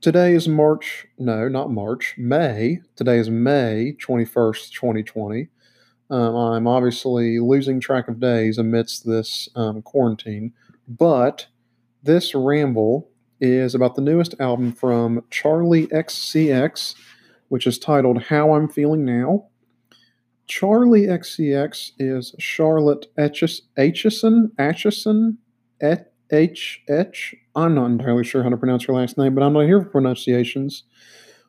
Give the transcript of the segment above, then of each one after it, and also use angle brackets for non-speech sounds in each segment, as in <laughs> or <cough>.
Today is March, no, not March, May. Today is May 21st, 2020. Um, I'm obviously losing track of days amidst this um, quarantine, but this ramble is about the newest album from Charli XCX, which is titled How I'm Feeling Now. Charli XCX is Charlotte Aitchison, Atchison, H H. I'm not entirely sure how to pronounce her last name, but I'm not here for pronunciations.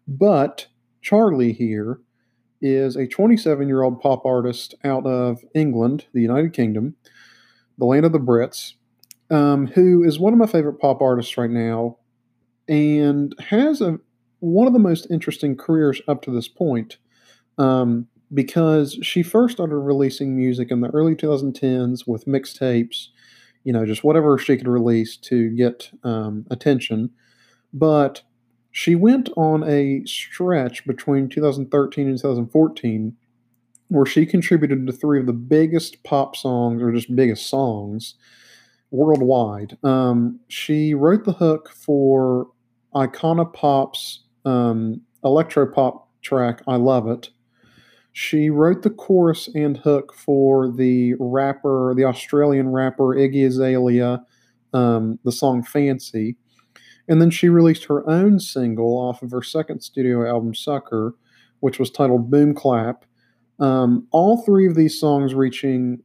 But Charli here is a 27 year old pop artist out of England, the United Kingdom, the land of the Brits, um, who is one of my favorite pop artists right now and has a one of the most interesting careers up to this point um, because she first started releasing music in the early 2010s with mixtapes, you know, just whatever she could release to get um, attention. But she went on a stretch between 2013 and 2014 where she contributed to three of the biggest pop songs, or just biggest songs worldwide. Um, she wrote the hook for Icona Pop's um, electro pop track, I Love It. She wrote the chorus and hook for the rapper, the Australian rapper Iggy Azalea, um, the song Fancy. And then she released her own single off of her second studio album, Sucker, which was titled Boom Clap. Um, all three of these songs reaching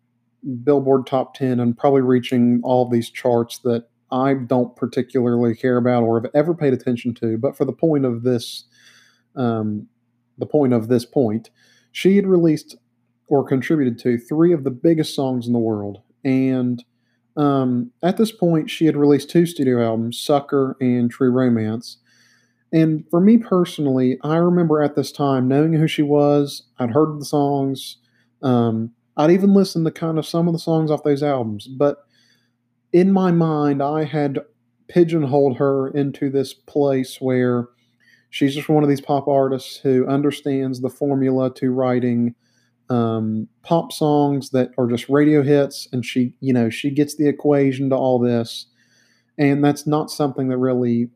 Billboard Top 10 and probably reaching all these charts that I don't particularly care about or have ever paid attention to. But for the point of this, um, the point of this point, she had released or contributed to three of the biggest songs in the world. And um, at this point, she had released two studio albums, Sucker and True Romance. And for me personally, I remember at this time knowing who she was. I'd heard the songs. Um, I'd even listened to kind of some of the songs off those albums. But in my mind, I had pigeonholed her into this place where she's just one of these pop artists who understands the formula to writing um, pop songs that are just radio hits, and she, you know, she gets the equation to all this, and that's not something that really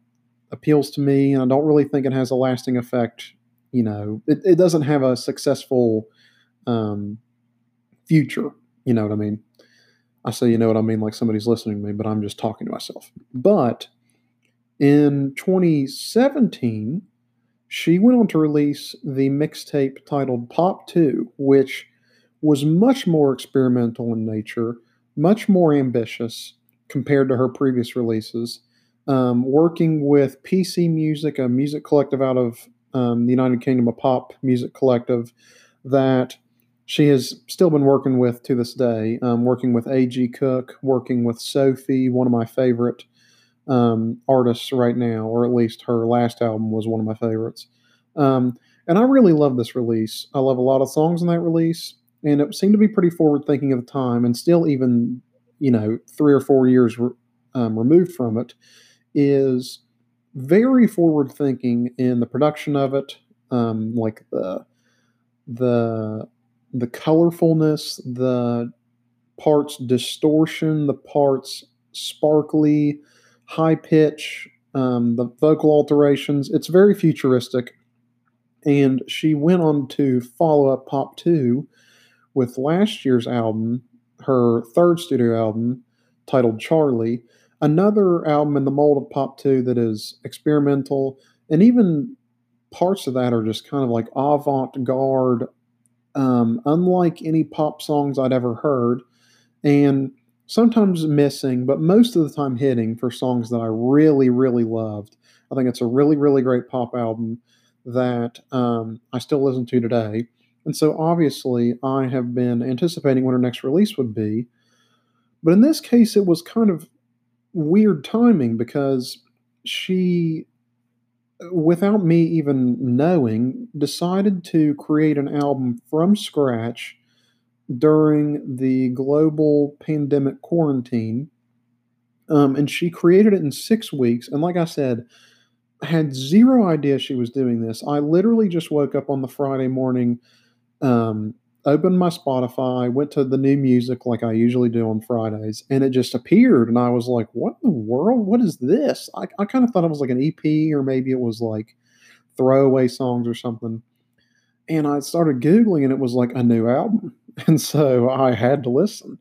appeals to me, and I don't really think it has a lasting effect. You know, it, it doesn't have a successful um, future. You know what I mean? I say, you know what I mean, like somebody's listening to me, but I'm just talking to myself. But in 2017, she went on to release the mixtape titled Pop 2, which was much more experimental in nature, much more ambitious compared to her previous releases. Um, working with PC Music, a music collective out of um, the United Kingdom, a pop music collective that she has still been working with to this day, um, working with A.G. Cook, working with Sophie, one of my favorite um, artists right now, or at least her last album was one of my favorites. Um, and I really love this release. I love a lot of songs in that release, and it seemed to be pretty forward thinking at the time, and still, even you know, three or four years re- um, removed from it, is very forward thinking in the production of it, um, like the the the colorfulness, the parts distortion, the parts sparkly, high pitch, um, the vocal alterations. It's very futuristic. And she went on to follow up Pop 2 with last year's album, her third studio album titled Charli, another album in the mold of Pop 2 that is experimental and even parts of that are just kind of like avant garde um, unlike any pop songs I'd ever heard, and sometimes missing, but most of the time hitting for songs that I really, really loved. I think it's a really, really great pop album that um, I still listen to today. And so obviously, I have been anticipating when her next release would be. But in this case, it was kind of weird timing because she without me even knowing, decided to create an album from scratch during the global pandemic quarantine. Um, and she created it in six weeks. And like I said, had zero idea she was doing this. I literally just woke up on the Friday morning um, opened my Spotify, went to the new music like I usually do on Fridays, and it just appeared. And I was like, what in the world? What is this? I, I kind of thought it was like an EP or maybe it was like throwaway songs or something. And I started Googling and it was like a new album. <laughs> And so I had to listen.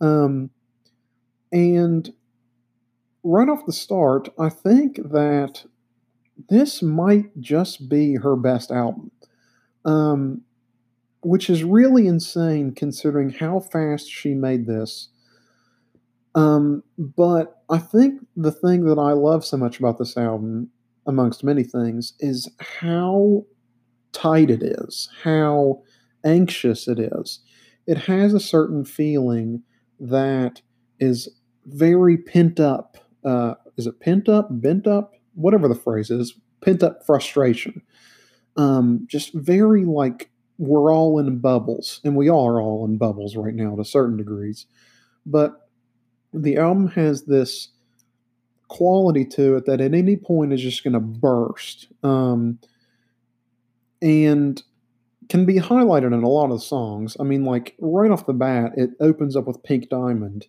Um, and right off the start, I think that this might just be her best album. Um, which is really insane considering how fast she made this. Um, but I think the thing that I love so much about this album, amongst many things, is how tight it is, how anxious it is. It has a certain feeling that is very pent up. Uh, is it pent up, bent up, whatever the phrase is, pent up frustration. Um, just very like we're all in bubbles, and we are all in bubbles right now to certain degrees. But the album has this quality to it that at any point is just going to burst um, and can be highlighted in a lot of songs. I mean, like right off the bat, it opens up with Pink Diamond,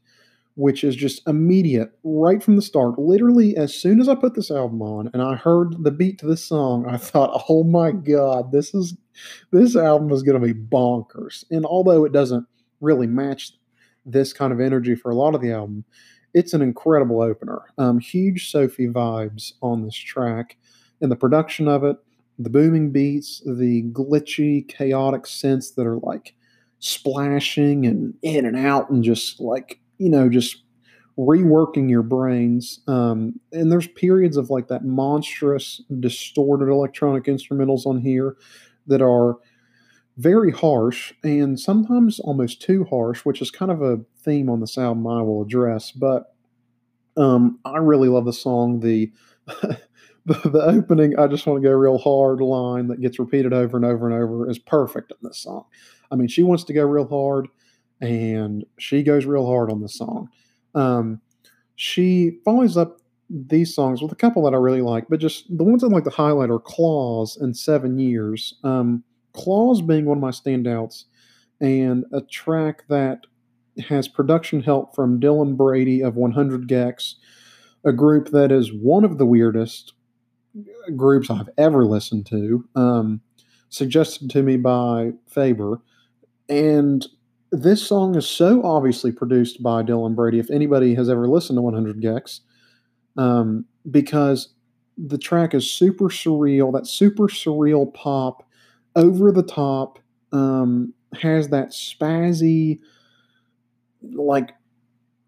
which is just immediate right from the start. Literally, as soon as I put this album on and I heard the beat to this song, I thought, "Oh my god, this is this album is going to be bonkers." And although it doesn't really match this kind of energy for a lot of the album, it's an incredible opener. Um, huge Sophie vibes on this track, and the production of it, the booming beats, the glitchy, chaotic synths that are like splashing and in and out, and just like you know, just reworking your brains. Um, and there's periods of like that monstrous, distorted electronic instrumentals on here that are very harsh and sometimes almost too harsh, which is kind of a theme on this album I will address. But um, I really love the song. The, <laughs> the the opening, I just want to go real hard line that gets repeated over and over and over is perfect in this song. I mean, she wants to go real hard and she goes real hard on this song. Um, she follows up these songs with a couple that I really like, but just the ones I'd like to highlight are Claws and Seven Years. Um, Claws being one of my standouts, and a track that has production help from Dylan Brady of 100 gecs, a group that is one of the weirdest groups I've ever listened to, um, suggested to me by Faber. And this song is so obviously produced by Dylan Brady. If anybody has ever listened to 100 gecs, um, because the track is super surreal, that super surreal pop, over the top, um, has that spazzy, like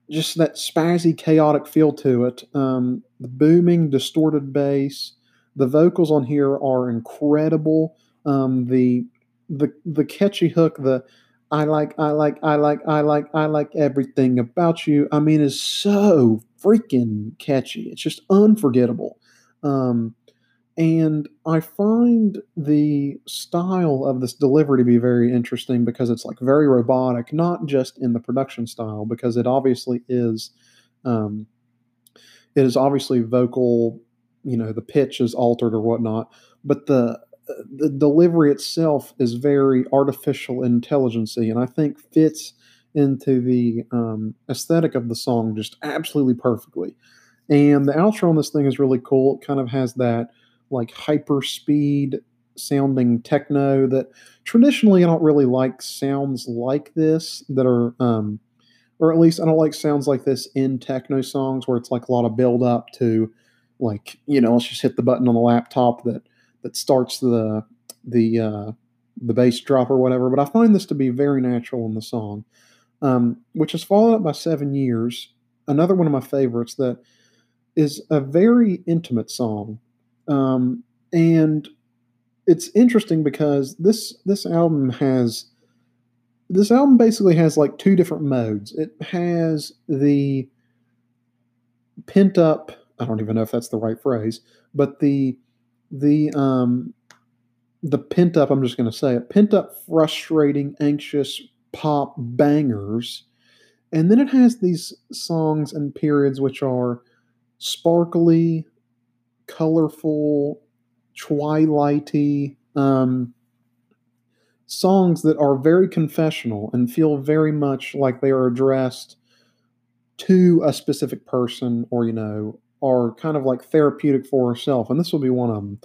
just that spazzy, chaotic feel to it. Um, the booming, distorted bass, the vocals on here are incredible. Um, the the the catchy hook, the I like, I like, I like, I like, I like everything about you. I mean, it's so freaking catchy. It's just unforgettable. Um, and I find the style of this delivery to be very interesting because it's like very robotic, not just in the production style, because it obviously is, um, it is obviously vocal, you know, the pitch is altered or whatnot, but the the delivery itself is very artificial intelligency, and I think fits into the um, aesthetic of the song just absolutely perfectly. And the outro on this thing is really cool. It kind of has that like hyper speed sounding techno that traditionally I don't really like sounds like this that are, um, or at least I don't like sounds like this in techno songs where it's like a lot of build up to like, you know, let's just hit the button on the laptop that that starts the the uh, the bass drop or whatever. But I find this to be very natural in the song, um, which is followed up by Seven Years, another one of my favorites that is a very intimate song, um, and it's interesting because this this album has this album basically has like two different modes. It has the pent up. I don't even know if that's the right phrase, but the the um the pent up i'm just going to say it pent up frustrating anxious pop bangers. And then it has these songs and periods which are sparkly colorful twilighty um songs that are very confessional and feel very much like they are addressed to a specific person or, you know, are kind of like therapeutic for herself. And this will be one of them.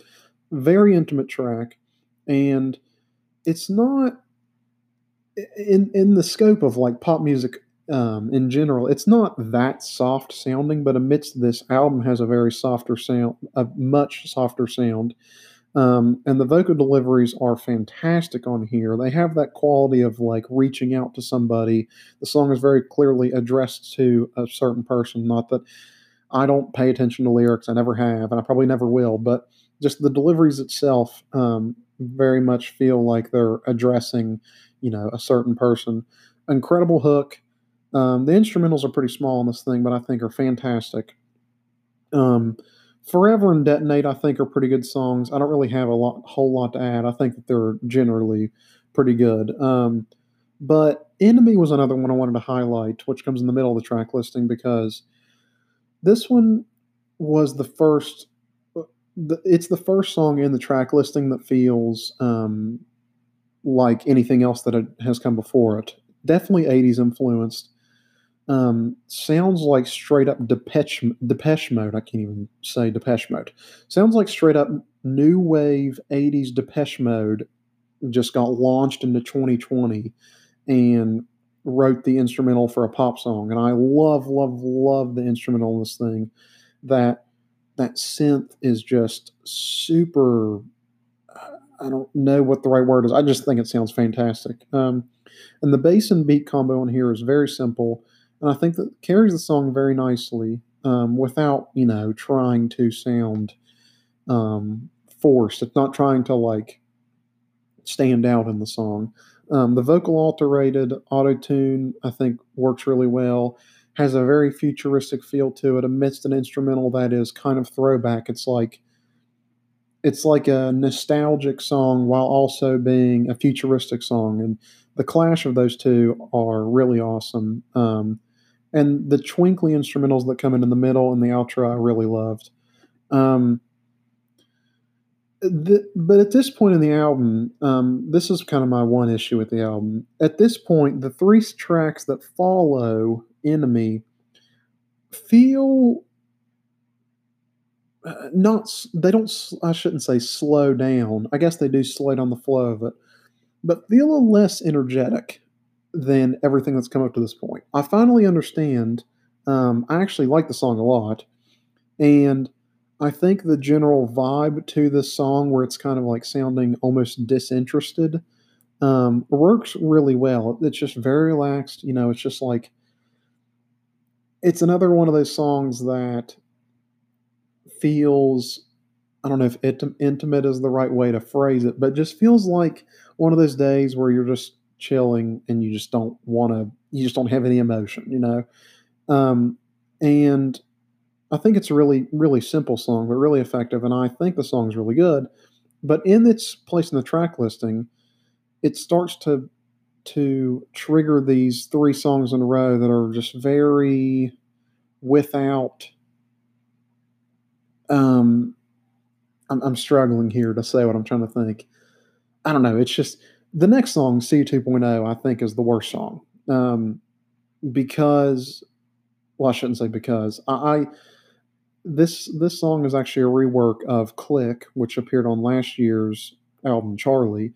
Very intimate track. And it's not in in the scope of like pop music um, in general, it's not that soft sounding, but amidst this album has a very softer sound, a much softer sound. Um, and the vocal deliveries are fantastic on here. They have that quality of like reaching out to somebody. The song is very clearly addressed to a certain person. Not that I don't pay attention to lyrics, I never have, and I probably never will, but just the deliveries itself um, very much feel like they're addressing, you know, a certain person. Incredible hook. Um, the instrumentals are pretty small on this thing, but I think are fantastic. Um, Forever and Detonate, I think, are pretty good songs. I don't really have a lot, whole lot to add. I think that they're generally pretty good. Um, but Enemy was another one I wanted to highlight, which comes in the middle of the track listing because this one was the first. It's the first song in the track listing that feels um, like anything else that has come before it. Definitely 80s influenced um, sounds like straight up Depeche, Depeche Mode. I can't even say Depeche Mode. Sounds like straight up new wave 80s Depeche Mode just got launched into 2020 and wrote the instrumental for a pop song. And I love, love, love the instrumental in this thing. That that synth is just super. I don't know what the right word is. I just think it sounds fantastic. Um, and the bass and beat combo in here is very simple and I think that carries the song very nicely um, without you know trying to sound um, forced. It's not trying to like stand out in the song. Um, the vocal alterated auto tune I think works really well. Has a very futuristic feel to it amidst an instrumental that is kind of throwback. It's like it's like a nostalgic song while also being a futuristic song and the clash of those two are really awesome. Um, and the twinkly instrumentals that come in in the middle and the outro, I really loved. Um, the, but at this point in the album, um, this is kind of my one issue with the album. At this point, the three tracks that follow Enemy feel uh, not they don't I shouldn't say slow down. I guess they do slow down the flow of it, but feel a little less energetic than everything that's come up to this point. I finally understand. Um, I actually like the song a lot, and I think the general vibe to this song, where it's kind of like sounding almost disinterested, um, works really well. It's just very relaxed. You know, it's just like it's another one of those songs that feels I don't know if intimate is the right way to phrase it, but just feels like one of those days where you're just chilling and you just don't want to you just don't have any emotion you know um, and i think it's a really really simple song but really effective and i think the song's really good. But in its place in the track listing it starts to to trigger these three songs in a row that are just very without um I'm, I'm struggling here to say what i'm trying to think. I don't know it's just the next song, You 2.0, I think is the worst song. Um, because, well, I shouldn't say because I, I this this song is actually a rework of Click, which appeared on last year's album Charli,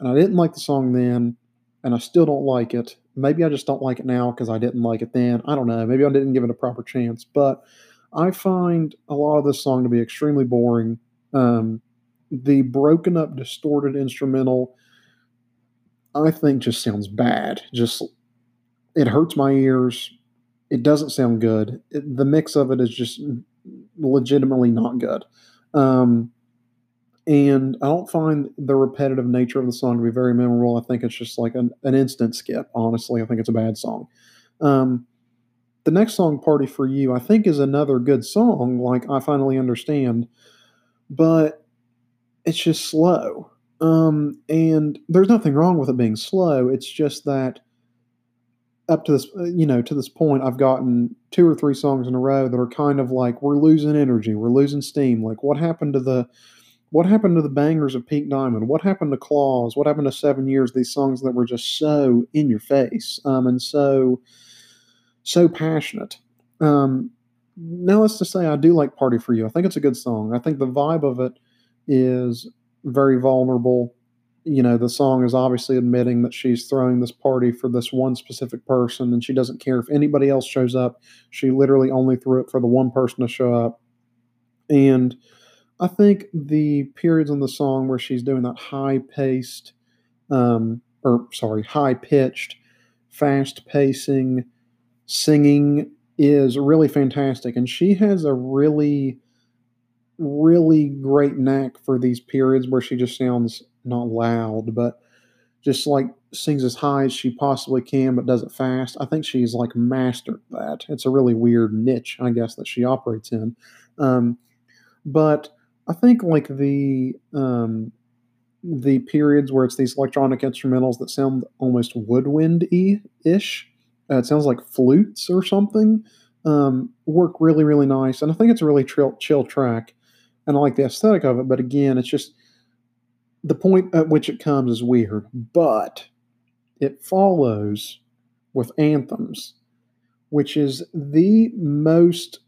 and I didn't like the song then, and I still don't like it. Maybe I just don't like it now because I didn't like it then. I don't know. Maybe I didn't give it a proper chance, but I find a lot of this song to be extremely boring. Um, the broken up, distorted instrumental I think just sounds bad. Just it hurts my ears. It doesn't sound good. It, the mix of it is just legitimately not good. Um, and I don't find the repetitive nature of the song to be very memorable. I think it's just like an, an instant skip. Honestly, I think it's a bad song. Um, the next song, "Party for You," I think is another good song. Like I finally understand, but it's just slow. Um, and there's nothing wrong with it being slow. It's just that up to this, uh, you know, to this point, I've gotten two or three songs in a row that are kind of like we're losing energy, we're losing steam. Like what happened to the what happened to the bangers of Pink Diamond? What happened to Claws? What happened to Seven Years? These songs that were just so in your face um, and so so passionate. Um, now, let's just say I do like Party for You. I think it's a good song. I think the vibe of it is very vulnerable. You know, the song is obviously admitting that she's throwing this party for this one specific person and she doesn't care if anybody else shows up. She literally only threw it for the one person to show up. And I think the periods in the song where she's doing that high paced, um, or sorry, high pitched, fast pacing singing is really fantastic. And she has a really, really great knack for these periods where she just sounds not loud, but just like sings as high as she possibly can, but does it fast. I think she's like mastered that. It's a really weird niche, I guess, that she operates in. Um, but I think like the um, the periods where it's these electronic instrumentals that sound almost woodwind-y ish. Uh, it sounds like flutes or something. Um, work really really nice, and I think it's a really chill, chill track, and I like the aesthetic of it. But again, it's just the point at which it comes is weird, but it follows with anthems, which is the most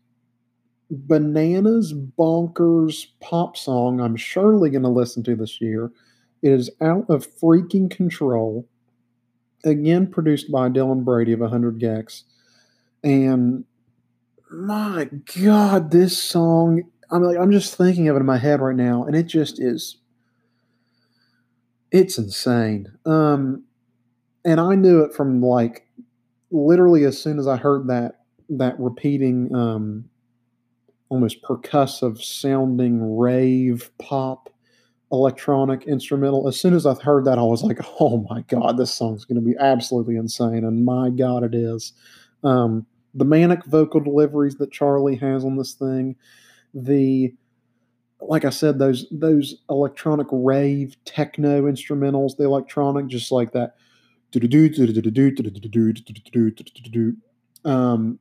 bananas bonkers pop song I'm surely going to listen to this year. It is out of freaking control. Again, produced by Dylan Brady of 100 gecs. And my God, this song, I'm like, I'm just thinking of it in my head right now, and it just is, it's insane. Um, and I knew it from like literally as soon as I heard that, that repeating, um, almost percussive sounding rave pop electronic instrumental. As soon as I heard that, I was like, oh my God, this song's going to be absolutely insane. And my God, it is. Um, the manic vocal deliveries that Charli has on this thing, the like I said, those those electronic rave techno instrumentals, the electronic, just like that. Um,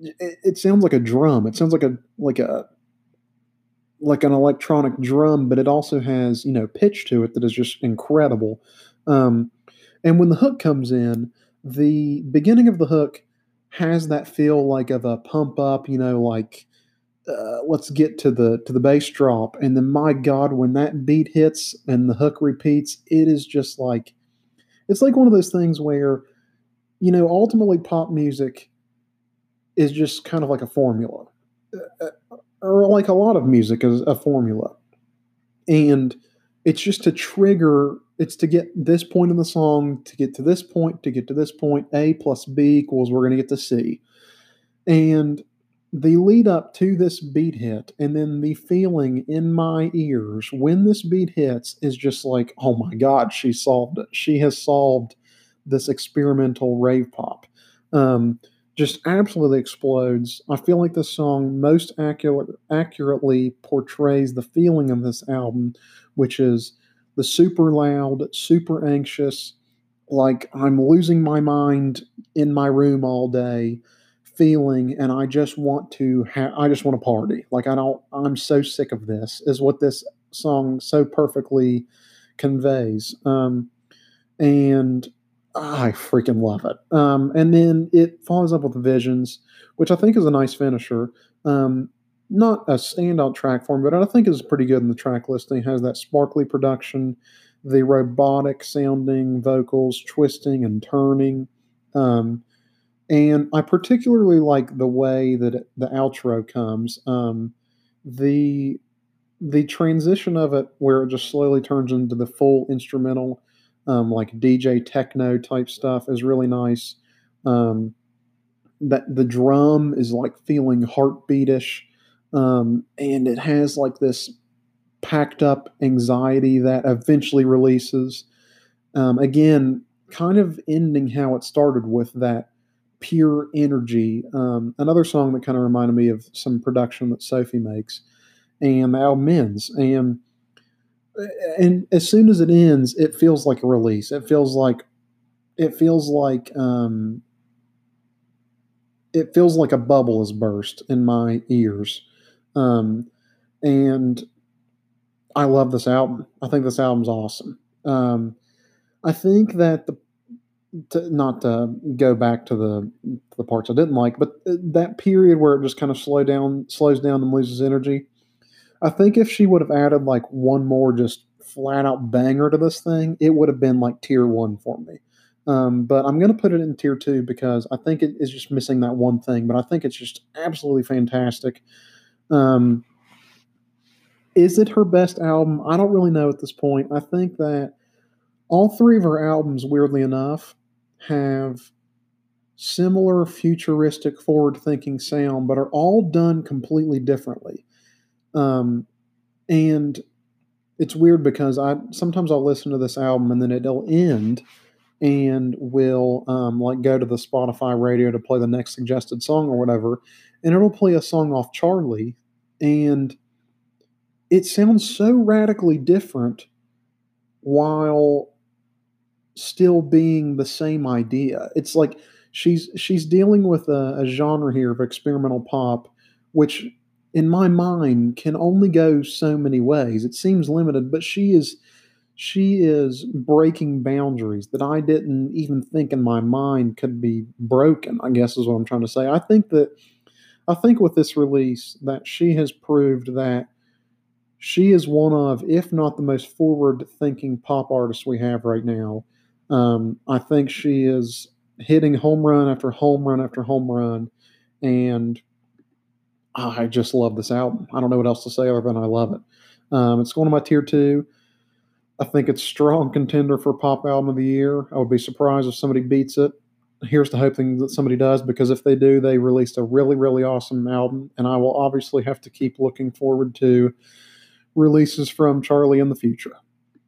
it, it sounds like a drum. It sounds like a like a like an electronic drum, but it also has you know pitch to it that is just incredible. Um, and when the hook comes in, the beginning of the hook has that feel like of a pump up, you know, like uh, let's get to the to the bass drop, and then my God, when that beat hits and the hook repeats, it is just like it's like one of those things where you know ultimately pop music is just kind of like a formula, uh, uh, or like a lot of music is a formula. And it's just to trigger, it's to get this point in the song, to get to this point, to get to this point. A plus B equals we're going to get to C. And the lead up to this beat hit and then the feeling in my ears when this beat hits is just like oh my god she solved it. She has solved this experimental rave pop. Um, just absolutely explodes. I feel like this song most accurate, accurately portrays the feeling of this album, which is the super loud, super anxious, like I'm losing my mind in my room all day feeling and I just want to ha- I just want to party. Like I don't I'm so sick of this is what this song so perfectly conveys. Um and I freaking love it. Um, and then it follows up with Visions, which I think is a nice finisher. Um, not a standout track for me, but I think is pretty good in the track listing. It has that sparkly production, the robotic sounding vocals, twisting and turning. Um, and I particularly like the way that the outro comes. Um, the the transition of it, where it just slowly turns into the full instrumental um, like DJ techno type stuff is really nice. Um, that the drum is like feeling heartbeatish, um, and it has like this packed up anxiety that eventually releases. Um, again, kind of ending how it started with that pure energy. Um, another song that kind of reminded me of some production that Sophie makes, and the album ends and and as soon as it ends, it feels like a release. It feels like it feels like um, it feels like a bubble has burst in my ears, um, and I love this album. I think this album's awesome. Um, I think that the to, not to go back to the the parts I didn't like, but uh, that period where it just kind of slow down, slows down and loses energy. I think if she would have added like one more just flat out banger to this thing, it would have been like tier one for me. Um, but I'm going to put it in tier two because I think it is just missing that one thing. But I think it's just absolutely fantastic. Um, is it her best album? I don't really know at this point. I think that all three of her albums, weirdly enough, have similar futuristic, forward thinking sound, but are all done completely differently. Um, and it's weird because I sometimes I'll listen to this album and then it'll end and will um, like go to the Spotify radio to play the next suggested song or whatever, and it'll play a song off Charli, and it sounds so radically different while still being the same idea. It's like she's she's dealing with a, a genre here of experimental pop, which in my mind can only go so many ways. It seems limited, but she is she is breaking boundaries that I didn't even think in my mind could be broken, I guess is what I'm trying to say. I think that I think with this release that she has proved that she is one of, if not the most forward thinking pop artist we have right now. Um, I think she is hitting home run after home run after home run. And I just love this album. I don't know what else to say other than I love it. Um, it's going to my tier two. I think it's strong contender for pop album of the year. I would be surprised if somebody beats it. Here's the hoping that somebody does because if they do, they released a really, really awesome album, and I will obviously have to keep looking forward to releases from Charli in the future.